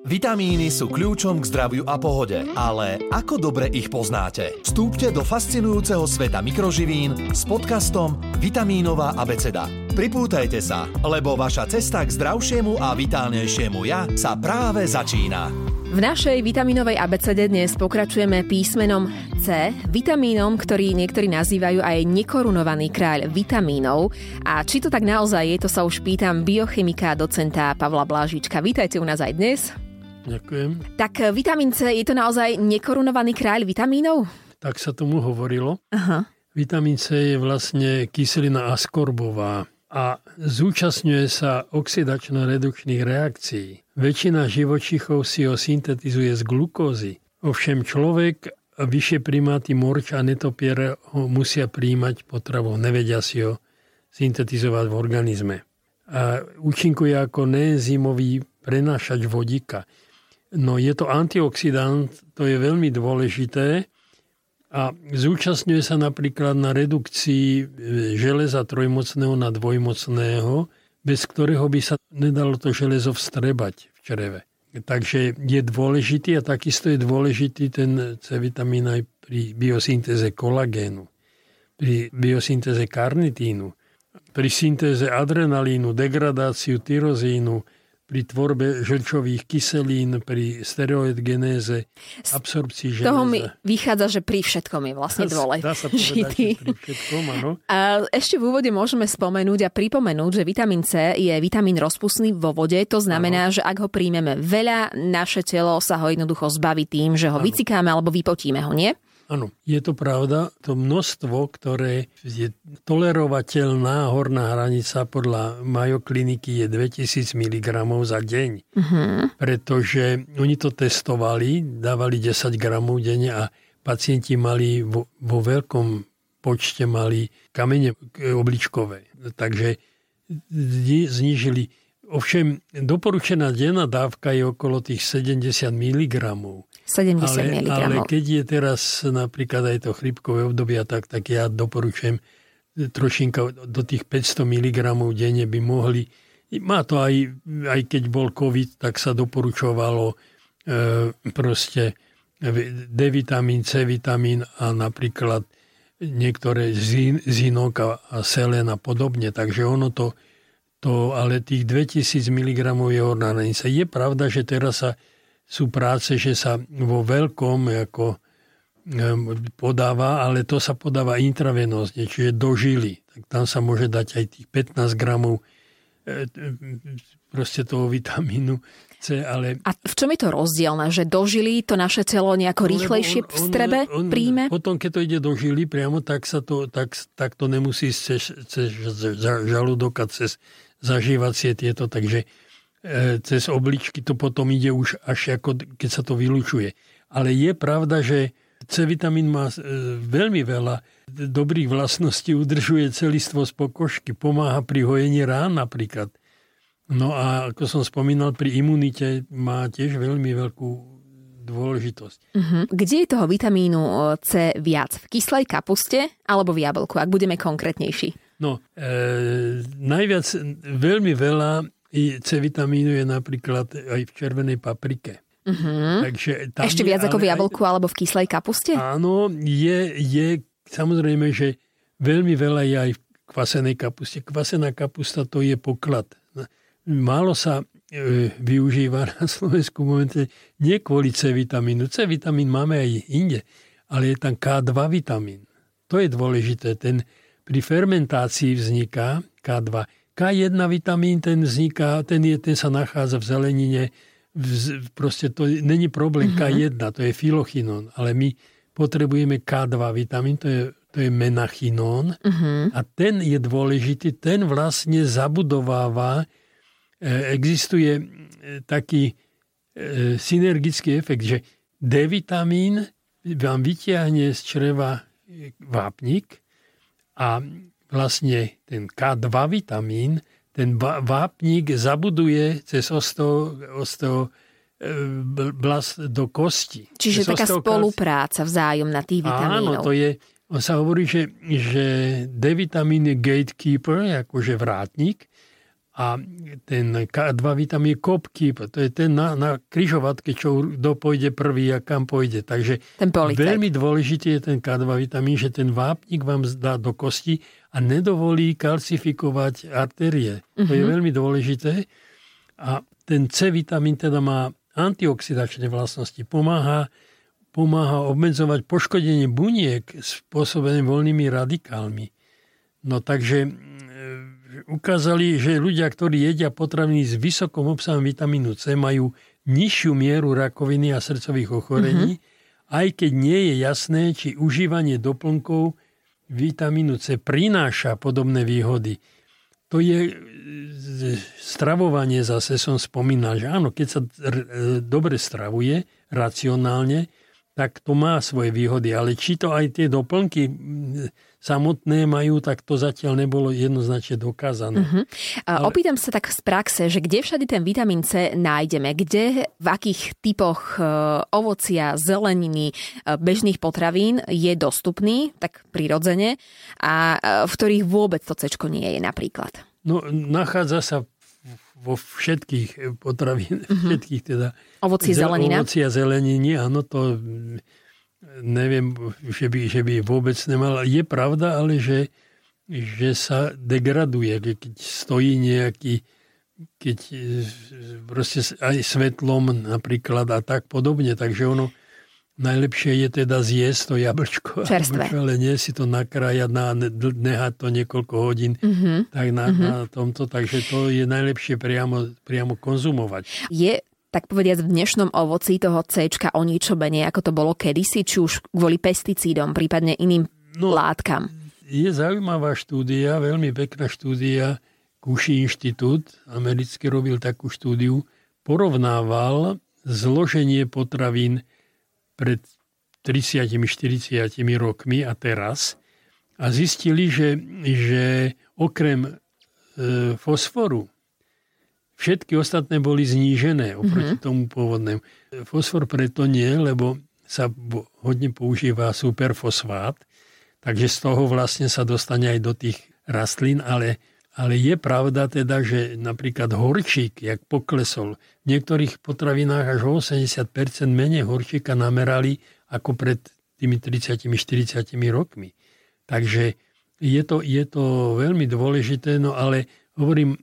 Vitamíny sú kľúčom k zdraviu a pohode, ale ako dobre ich poznáte? Vstúpte do fascinujúceho sveta mikroživín s podcastom Vitamínová abeceda. Pripútajte sa, lebo vaša cesta k zdravšiemu a vitálnejšiemu ja sa práve začína. V našej vitaminovej abecede dnes pokračujeme písmenom C, vitamínom, ktorý niektorí nazývajú aj nekorunovaný kráľ vitamínov. A či to tak naozaj je, to sa už pýtam biochemika docenta Pavla Blážička. Vítajte u nás aj dnes. Ďakujem. Tak eh, vitamín C, je to naozaj nekorunovaný kráľ vitamínov? Tak sa tomu hovorilo. Aha. Vitamín C je vlastne kyselina askorbová a zúčastňuje sa oxidačno-redukčných reakcií. Väčšina živočichov si ho syntetizuje z glukózy. Ovšem človek a vyššie primáty morč a netopier ho musia príjmať potravou, nevedia si ho syntetizovať v organizme. A účinkuje ako neenzymový prenášač vodíka. No je to antioxidant, to je veľmi dôležité a zúčastňuje sa napríklad na redukcii e, železa trojmocného na dvojmocného, bez ktorého by sa nedalo to železo vstrebať v čreve. Takže je dôležitý a takisto je dôležitý ten C vitamín aj pri biosyntéze kolagénu, pri biosyntéze karnitínu, pri syntéze adrenalínu, degradáciu tyrozínu, pri tvorbe žlčových kyselín, pri steroidgenéze, absorpcii železa. Toho mi vychádza, že pri všetkom je vlastne dôležitý. Dá sa povedať, že pri všetkom, áno. A ešte v úvode môžeme spomenúť a pripomenúť, že vitamín C je vitamín rozpustný vo vode. To znamená, ano. že ak ho príjmeme veľa, naše telo sa ho jednoducho zbaví tým, že ho ano. vycikáme alebo vypotíme ho, nie? Áno, je to pravda. To množstvo, ktoré je tolerovateľná horná hranica podľa Mayo kliniky je 2000 mg za deň. Uh-huh. Pretože oni to testovali, dávali 10 gramov denne a pacienti mali vo, vo veľkom počte mali kamene obličkové. Takže znížili Ovšem, doporučená denná dávka je okolo tých 70 mg. 70 ale, mg. Ale keď je teraz napríklad aj to chrypkové obdobie, tak, tak ja doporučujem trošinka do tých 500 mg denne by mohli. Má to aj, aj keď bol COVID, tak sa doporučovalo e, proste D vitamín, C vitamín a napríklad niektoré zinok a, a selen a podobne. Takže ono to to, ale tých 2000 mg je horná hranica. Je pravda, že teraz sa, sú práce, že sa vo veľkom ako podáva, ale to sa podáva intravenózne, čiže do žily. Tak tam sa môže dať aj tých 15 gramov e, proste toho vitamínu C, ale... A v čom je to rozdielne? Že do žily to naše telo nejako rýchlejšie v strebe on, on, príjme? Potom, keď to ide do žily priamo, tak, sa to, tak, tak to nemusí cez, cez žalúdok a cez zažívacie tieto, takže cez obličky to potom ide už až ako keď sa to vylučuje. Ale je pravda, že C vitamín má e, veľmi veľa dobrých vlastností, udržuje celistvo z pokožky, pomáha pri hojení rán napríklad. No a ako som spomínal, pri imunite má tiež veľmi veľkú dôležitosť. Uh-huh. Kde je toho vitamínu e, C viac? V kyslej kapuste alebo v jablku, ak budeme konkrétnejší? No, e, najviac, veľmi veľa C vitamínu je napríklad aj v červenej paprike. Uh-huh. Takže tam Ešte viac je, ako v jablku alebo v kyslej kapuste? Áno, je, je samozrejme, že veľmi veľa je aj v kvasenej kapuste. Kvasená kapusta to je poklad. Málo sa e, využíva na Slovensku momente nie kvôli C vitamínu. C vitamín máme aj inde, ale je tam K2 vitamín. To je dôležité. Ten, pri fermentácii vzniká K2. K1 vitamín, ten vzniká, ten, je, ten sa nachádza v zelenine, v, proste to není problém uh-huh. K1, to je filochinón, ale my potrebujeme K2 vitamín, to je, to je menachinón uh-huh. a ten je dôležitý, ten vlastne zabudováva, e, existuje e, taký e, synergický efekt, že D vitamín vám vyťahne z čreva vápnik a vlastne ten K2 vitamín, ten vápnik zabuduje cez osteo, osteo blast do kosti. Čiže taká spolupráca vzájomná tých vitamínov. Áno, to je, on sa hovorí, že, že D vitamín je gatekeeper, akože vrátnik, A ten K2 vitamín je kopky, to je ten na, na kryžovatke, čo kto pôjde prvý a kam pôjde. Takže ten veľmi dôležitý je ten K2 vitamín, že ten vápnik vám dá do kosti a nedovolí kalcifikovať artérie. Uh-huh. To je mhm. veľmi dôležité. A ten C vitamín teda má antioxidačné vlastnosti. Pomáha, pomáha obmedzovať poškodenie buniek spôsobené voľnými radikálmi. No takže ukázali, že ľudia, ktorí jedia potraviny s vysokom obsahom vitamínu C, majú nižšiu mieru rakoviny a srdcových ochorení, mm-hmm. aj keď nie je jasné, či užívanie doplnkov vitamínu C prináša podobné výhody. To je stravovanie, zase som spomínal, že áno, keď sa dobre stravuje, racionálne, tak to má svoje výhody. Ale či to aj tie doplnky samotné majú, tak to zatiaľ nebolo jednoznačne dokázané. Uh-huh. Ale... Opýtam sa tak z praxe, že kde všade ten vitamín C nájdeme? Kde, v akých typoch e, ovocia, zeleniny, e, bežných potravín je dostupný, tak prirodzene, a e, v ktorých vôbec to C nie je napríklad? No, nachádza sa vo všetkých potravín, uh-huh. všetkých teda... Ovoci, zelenina. Ovoci a zeleniny, áno, to neviem, že by, že by vôbec nemal. Je pravda, ale že, že sa degraduje, keď stojí nejaký, keď proste aj svetlom napríklad a tak podobne. Takže ono najlepšie je teda zjesť to jablčko. Čerstvé. Ale nie si to nakrájať, na, nehať to niekoľko hodín mm-hmm. tak na, mm-hmm. na tomto. Takže to je najlepšie priamo, priamo konzumovať. Je tak povediať v dnešnom ovoci toho C o niečo menej, ako to bolo kedysi, či už kvôli pesticídom, prípadne iným no, látkam? Je zaujímavá štúdia, veľmi pekná štúdia, Kuši inštitút americký robil takú štúdiu, porovnával zloženie potravín pred 30-40 rokmi a teraz a zistili, že, že okrem e, fosforu Všetky ostatné boli znížené oproti mm-hmm. tomu pôvodnému. Fosfor preto nie, lebo sa hodne používa superfosfát, takže z toho vlastne sa dostane aj do tých rastlín, ale, ale je pravda teda, že napríklad horčík, jak poklesol, v niektorých potravinách až o 80% menej horčíka namerali ako pred tými 30-40 rokmi. Takže je to, je to veľmi dôležité, no ale hovorím,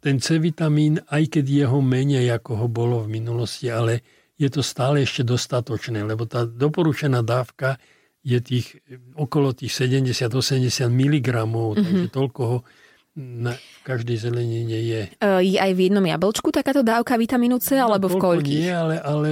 ten C vitamín, aj keď jeho menej, ako ho bolo v minulosti, ale je to stále ešte dostatočné, lebo tá doporučená dávka je tých okolo tých 70-80 mg, mm-hmm. takže toľko ho na každej zelenine je. E, je aj v jednom jablčku takáto dávka vitamínu C, no, alebo v koľkých? Nie, ale, ale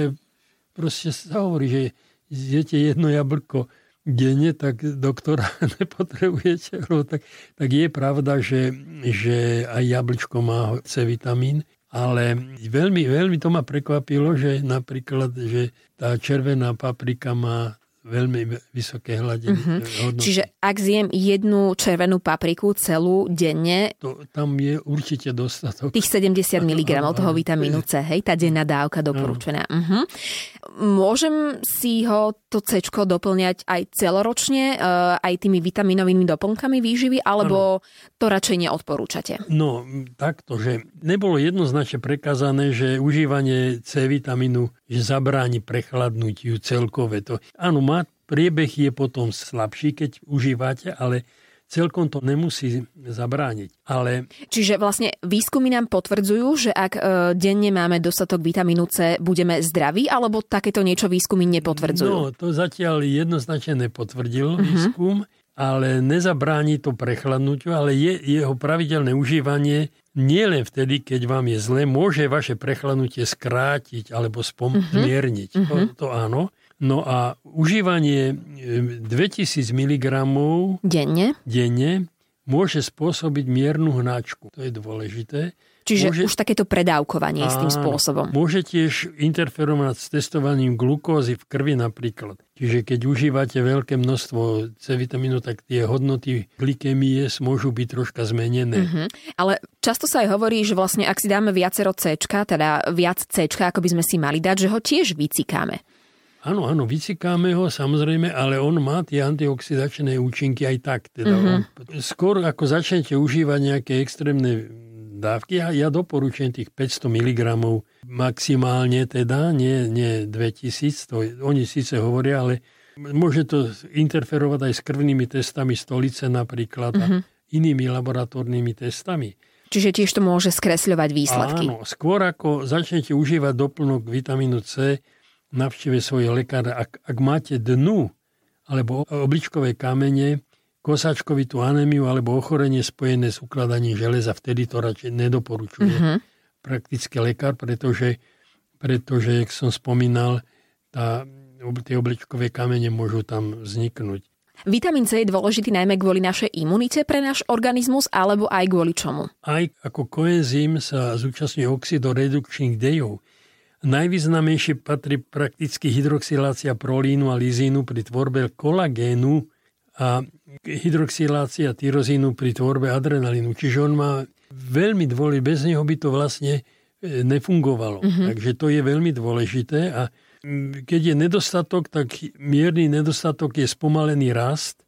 proste sa hovorí, že zjete jedno jablko denne, tak doktora nepotrebujete. Tak, tak je pravda, že, že aj jablčko má C vitamín, ale veľmi, veľmi to ma prekvapilo, že napríklad, že tá červená paprika má veľmi vysoké hladiny. Uh-huh. Čiže ak zjem jednu červenú papriku celú denne... To, tam je určite dostatok. Tých 70 mg toho vitamínu C, hej, tá denná dávka doporučená. Uh-huh. Môžem si ho to C doplňať aj celoročne, eh, aj tými vitaminovými doplnkami výživy, alebo ano. to radšej neodporúčate? No, takto, že nebolo jednoznačne prekázané, že užívanie C vitamínu že zabráni prechladnutiu celkové. To, áno, má, priebeh je potom slabší, keď užívate, ale celkom to nemusí zabrániť. Ale... Čiže vlastne výskumy nám potvrdzujú, že ak e, denne máme dostatok vitamínu C, budeme zdraví, alebo takéto niečo výskumy nepotvrdzujú? No, to zatiaľ jednoznačne nepotvrdil uh-huh. výskum, ale nezabráni to prechladnutiu, ale je, jeho pravidelné užívanie nie len vtedy, keď vám je zle, môže vaše prechladnutie skrátiť alebo spomierniť. Uh-huh. To, to áno. No a užívanie 2000 mg denne, denne môže spôsobiť miernu hnačku. To je dôležité. Čiže môže, už takéto predávkovanie áno, istým spôsobom. Môže tiež interferovať s testovaním glukózy v krvi napríklad. Čiže keď užívate veľké množstvo C vitamínu, tak tie hodnoty glykemie môžu byť troška zmenené. Uh-huh. Ale často sa aj hovorí, že vlastne ak si dáme viacero C, teda viac C, ako by sme si mali dať, že ho tiež vycikáme. Áno, áno, vycikáme ho samozrejme, ale on má tie antioxidačné účinky aj tak. Teda mm-hmm. on, skôr ako začnete užívať nejaké extrémne dávky. A ja doporučujem tých 500 mg maximálne teda, nie, nie 2000, to oni síce hovoria, ale môže to interferovať aj s krvnými testami stolice napríklad mm-hmm. a mhm. inými laboratórnymi testami. Čiže tiež to môže skresľovať výsledky. Áno, skôr ako začnete užívať doplnok vitamínu C, navštíve svojho lekára. Ak, ak máte dnu alebo obličkové kamene, kosačkovitú anémiu alebo ochorenie spojené s ukladaním železa, vtedy to radšej nedoporučuje mm-hmm. praktický lekár, pretože, pretože, jak som spomínal, tá, tie obličkové kamene môžu tam vzniknúť. Vitamín C je dôležitý najmä kvôli našej imunite pre náš organizmus alebo aj kvôli čomu? Aj ako koenzym sa zúčastňuje oxidorredukčných dejov. Najvýznamnejšie patrí prakticky hydroxylácia prolínu a lizínu pri tvorbe kolagénu a hydroxylácia tyrozínu pri tvorbe adrenalínu. Čiže on má veľmi dôležité, bez neho by to vlastne e, nefungovalo. Mm-hmm. Takže to je veľmi dôležité a keď je nedostatok, tak mierny nedostatok je spomalený rast,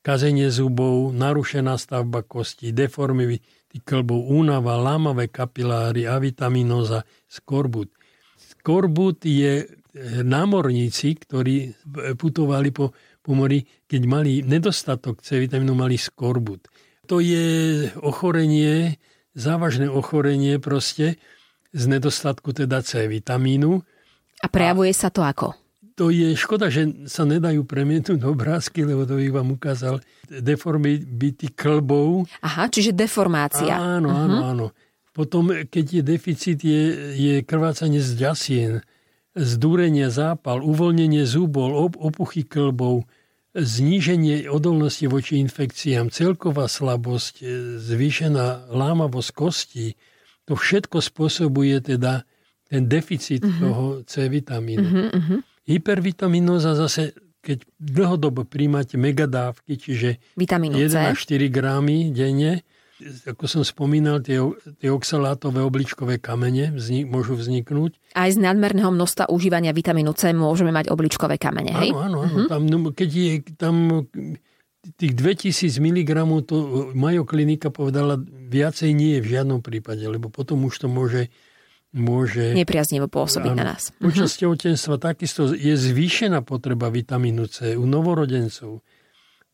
kazenie zubov, narušená stavba kostí, deformy klbov, únava, lámavé kapiláry, avitaminoza, skorbut. Skorbut je námorníci, ktorí putovali po, po mori, keď mali nedostatok C vitamínu, mali skorbut. To je ochorenie, závažné ochorenie proste z nedostatku teda C vitamínu a prejavuje a sa to ako? To je škoda, že sa nedajú premietnúť obrázky, lebo to bych vám ukázal deformy byty klbov. Aha, čiže deformácia. Áno, uh-huh. áno, áno. Potom, keď je deficit, je, je krvácanie z ďasien, zdúrenie zápal, uvoľnenie op- opuchy klbov, zníženie odolnosti voči infekciám, celková slabosť, zvýšená lámavosť kostí, to všetko spôsobuje teda ten deficit uh-huh. toho C vitamínu. Uh-huh, uh-huh. Hypervitaminoza zase, keď dlhodobo príjmate megadávky, čiže Vitamínu 1 C. až 4 grámy denne, ako som spomínal, tie, tie oxalátové obličkové kamene vznik, môžu vzniknúť. Aj z nadmerného množstva užívania vitamínu C môžeme mať obličkové kamene, hej? Áno, áno. áno. Uh-huh. Tam, no, keď je tam tých 2000 mg, to Majo klinika povedala, viacej nie je v žiadnom prípade, lebo potom už to môže môže... Nepriaznivo pôsobiť na nás. Počas mhm. tehotenstva takisto je zvýšená potreba vitamínu C u novorodencov.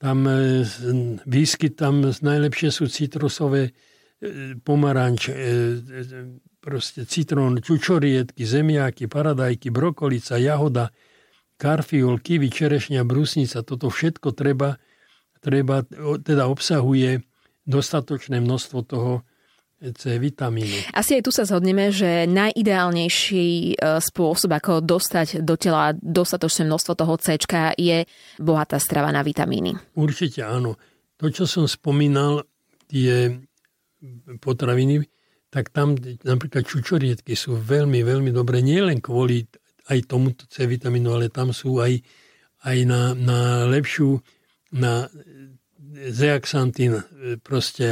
Tam e, výskyt tam najlepšie sú citrusové e, pomaranč, e, proste citrón, čučoriedky, zemiaky, paradajky, brokolica, jahoda, karfiol, kiwi, čerešňa, brusnica. Toto všetko treba, treba teda obsahuje dostatočné množstvo toho C vitamínu. Asi aj tu sa zhodneme, že najideálnejší e, spôsob, ako dostať do tela dostatočné množstvo toho C je bohatá strava na vitamíny. Určite áno. To, čo som spomínal, tie potraviny, tak tam napríklad čučoriedky sú veľmi, veľmi dobré. Nie len kvôli aj tomuto C vitamínu, ale tam sú aj, aj na, na lepšiu, na zeaxantín, e, proste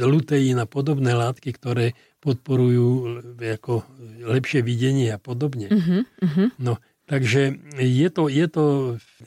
luteín a podobné látky, ktoré podporujú e, ako lepšie videnie a podobne. Uh-huh, uh-huh. No, takže je to, je to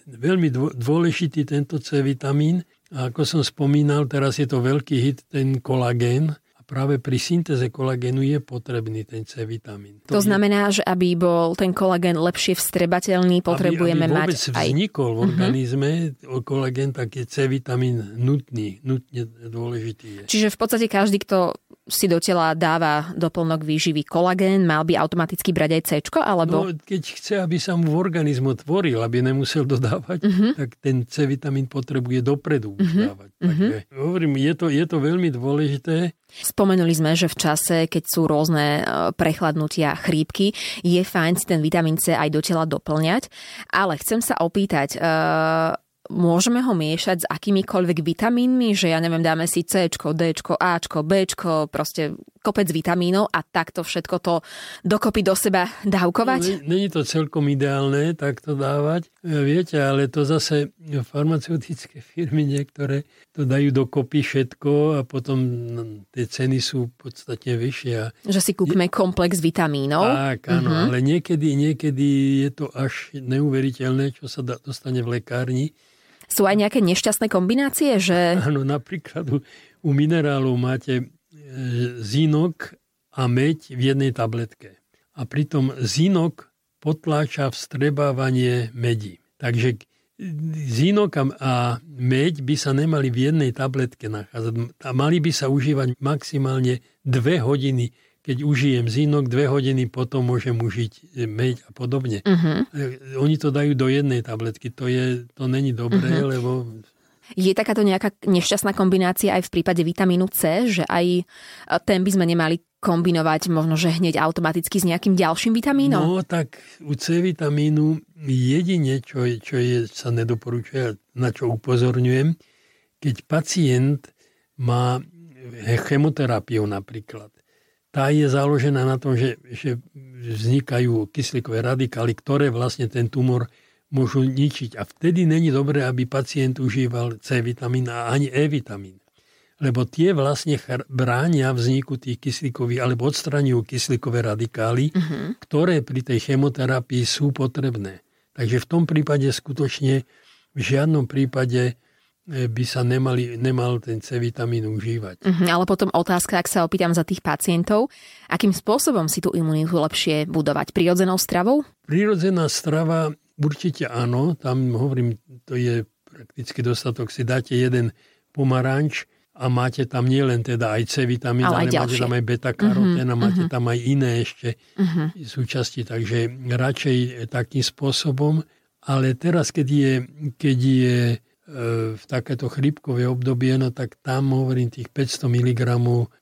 veľmi dôležitý tento C vitamín. A ako som spomínal, teraz je to veľký hit, ten kolagén práve pri syntéze kolagénu je potrebný ten C vitamín. To, to znamená, že aby bol ten kolagén lepšie vstrebateľný, potrebujeme aby, aby mať aj... vznikol v mhm. organizme uh-huh. kolagén, tak je C vitamín nutný, nutne dôležitý je. Čiže v podstate každý, kto si do tela dáva doplnok výživy kolagén, mal by automaticky brať aj C, alebo... No, keď chce, aby sa mu v organizmu tvoril, aby nemusel dodávať, uh-huh. tak ten C vitamín potrebuje dopredu uh-huh. dávať. Uh-huh. Takže hovorím, je to, je to veľmi dôležité. Spomenuli sme, že v čase, keď sú rôzne e, prechladnutia, chrípky, je fajn si ten vitamín C aj do tela doplňať. Ale chcem sa opýtať, uh, môžeme ho miešať s akýmikoľvek vitamínmi, že ja neviem, dáme si C, D, A, B, proste kopec vitamínov a takto všetko to dokopy do seba dávkovať? No, Není to celkom ideálne takto dávať, viete, ale to zase farmaceutické firmy niektoré to dajú dokopy všetko a potom tie ceny sú podstatne vyššie. Že si kúpme komplex vitamínov. Tak, áno, uh-huh. ale niekedy, niekedy je to až neuveriteľné, čo sa dostane v lekárni sú aj nejaké nešťastné kombinácie? Že... Áno, napríklad u, u minerálov máte zinok a meď v jednej tabletke. A pritom zinok potláča vstrebávanie medí. Takže zinok a meď by sa nemali v jednej tabletke nachádzať. A mali by sa užívať maximálne dve hodiny keď užijem zínok, dve hodiny potom môžem užiť meď a podobne. Uh-huh. Oni to dajú do jednej tabletky, to, je, to není dobré, uh-huh. lebo... Je takáto nejaká nešťastná kombinácia aj v prípade vitamínu C, že aj ten by sme nemali kombinovať možno, že hneď automaticky s nejakým ďalším vitamínom? No tak u C vitamínu jedine, čo, je, čo je, sa nedoporučuje, na čo upozorňujem, keď pacient má chemoterapiu napríklad, tá je založená na tom, že, že vznikajú kyslíkové radikály, ktoré vlastne ten tumor môžu ničiť. A vtedy není dobré, aby pacient užíval C vitamín a ani E vitamín. Lebo tie vlastne bránia vzniku tých kyslíkových, alebo odstraňujú kyslíkové radikály, uh-huh. ktoré pri tej chemoterapii sú potrebné. Takže v tom prípade skutočne v žiadnom prípade by sa nemali, nemal ten C vitamín užívať. Uh-huh, ale potom otázka, ak sa opýtam za tých pacientov, akým spôsobom si tú imunitu lepšie budovať? Prirodzenou stravou? Prirodzená strava určite áno, tam hovorím, to je prakticky dostatok. Si dáte jeden pomaranč a máte tam nielen teda aj C vitamín, ale, ale máte tam aj beta-karotén uh-huh, a máte uh-huh. tam aj iné ešte uh-huh. súčasti. Takže radšej takým spôsobom. Ale teraz, keď je, keď je v takéto chrípkové obdobie, no tak tam hovorím tých 500 mg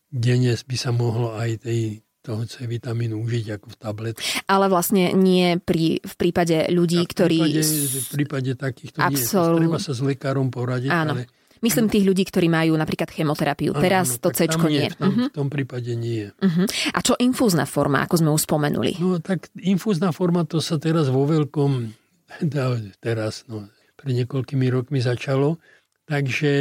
denne by sa mohlo aj tej toho C vitamínu užiť ako v tabletke. Ale vlastne nie pri, v prípade ľudí, v ktorí... Prípade, v prípade takýchto absol... nie. Treba sa s lekárom poradiť, Áno. ale... Myslím tých ľudí, ktorí majú napríklad chemoterapiu. Áno, Teraz áno, to C nie. V tom, uh-huh. v tom prípade nie. Uh-huh. A čo infúzna forma, ako sme už spomenuli? No tak infúzna forma to sa teraz vo veľkom, teraz, no, pred niekoľkými rokmi začalo. Takže...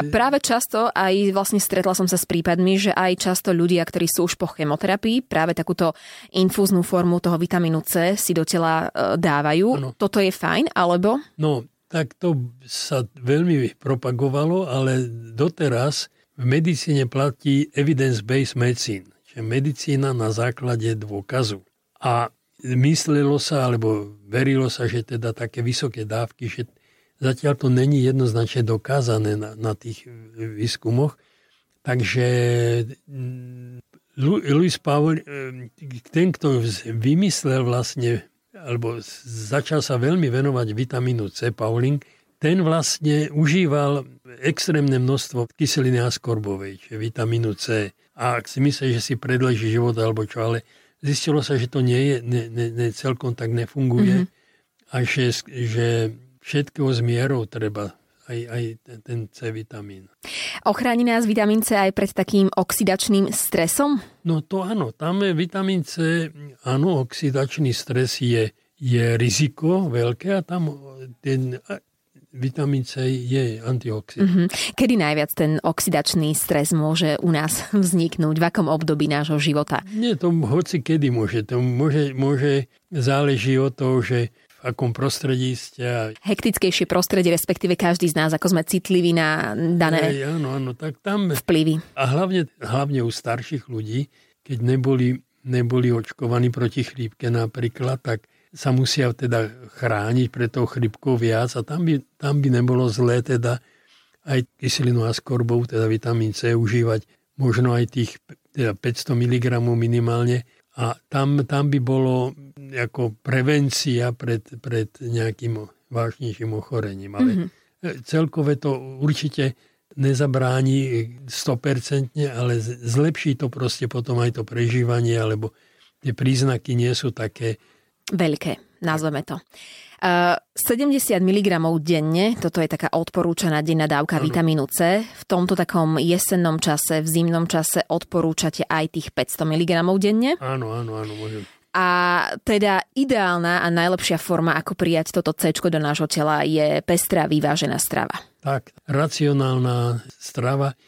A práve často aj vlastne stretla som sa s prípadmi, že aj často ľudia, ktorí sú už po chemoterapii, práve takúto infúznú formu toho vitamínu C si do tela e, dávajú. Ano. Toto je fajn, alebo? No, tak to sa veľmi propagovalo, ale doteraz v medicíne platí evidence-based medicine, čiže medicína na základe dôkazu. A myslelo sa, alebo verilo sa, že teda také vysoké dávky, že zatiaľ to není jednoznačne dokázané na, na tých výskumoch. Takže mm, Louis Powell, e, ten, kto vymyslel vlastne, alebo začal sa veľmi venovať vitamínu C, Pauling, ten vlastne užíval extrémne množstvo kyseliny askorbovej, čiže vitamínu C. A ak si myslí, že si predleží život alebo čo, ale zistilo sa, že to nie je, ne, ne, ne, celkom tak nefunguje mm-hmm. a že, že všetkého z mierou treba aj, aj ten, C vitamín. Ochráni nás vitamín C aj pred takým oxidačným stresom? No to áno, tam je vitamín C, áno, oxidačný stres je, je riziko veľké a tam ten vitamín C je antioxidant. Mm-hmm. Kedy najviac ten oxidačný stres môže u nás vzniknúť? V akom období nášho života? Nie, to hoci kedy môže. To môže, môže záleží od toho, že akom prostredí ste. Hektickejšie prostredie, respektíve každý z nás, ako sme citliví na dané Ej, áno, áno, tak tam, vplyvy. A hlavne, hlavne u starších ľudí, keď neboli, neboli očkovaní proti chrípke napríklad, tak sa musia teda chrániť pred tou chrypkou viac a tam by, tam by nebolo zlé teda aj kyselinu askorbov, teda vitamín C užívať možno aj tých teda 500 mg minimálne a tam, tam by bolo ako prevencia pred, pred nejakým vážnejším ochorením. Ale mm-hmm. celkové to určite nezabráni 100%, ale zlepší to proste potom aj to prežívanie, alebo tie príznaky nie sú také veľké, nazveme to. 70 mg denne, toto je taká odporúčaná denná dávka ano. vitamínu C. V tomto takom jesennom čase, v zimnom čase odporúčate aj tých 500 mg denne. Áno, áno, áno, môžem. A teda ideálna a najlepšia forma, ako prijať toto C do nášho tela, je pestrá, vyvážená strava. Tak, racionálna strava.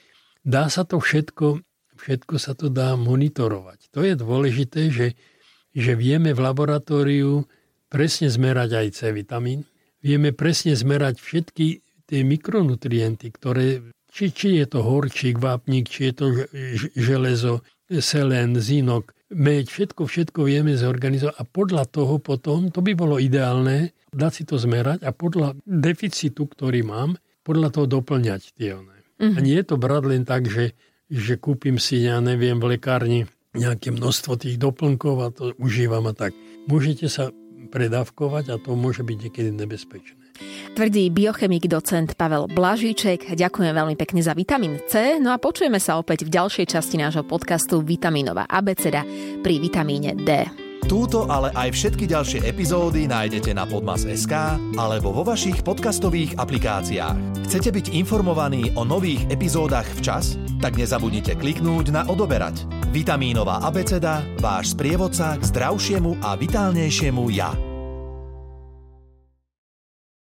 Dá sa to všetko, všetko sa to dá monitorovať. To je dôležité, že že vieme v laboratóriu presne zmerať aj C vitamín, vieme presne zmerať všetky tie mikronutrienty, ktoré či, či je to horčík, vápnik, či je to železo, selen, zinok, meď, všetko, všetko vieme zorganizovať a podľa toho potom, to by bolo ideálne, dať si to zmerať a podľa deficitu, ktorý mám, podľa toho doplňať tie one. Mm-hmm. A nie je to brať len tak, že, že kúpim si, ja neviem, v lekárni nejaké množstvo tých doplnkov a to užívam a tak. Môžete sa predávkovať a to môže byť niekedy nebezpečné. Tvrdí biochemik docent Pavel Blažíček. Ďakujem veľmi pekne za vitamín C. No a počujeme sa opäť v ďalšej časti nášho podcastu Vitaminová abeceda pri vitamíne D. Túto, ale aj všetky ďalšie epizódy nájdete na Podmas.sk alebo vo vašich podcastových aplikáciách. Chcete byť informovaní o nových epizódach včas? Tak nezabudnite kliknúť na odoberať. Vitamínová abeceda, váš sprievodca k zdravšiemu a vitálnejšiemu ja.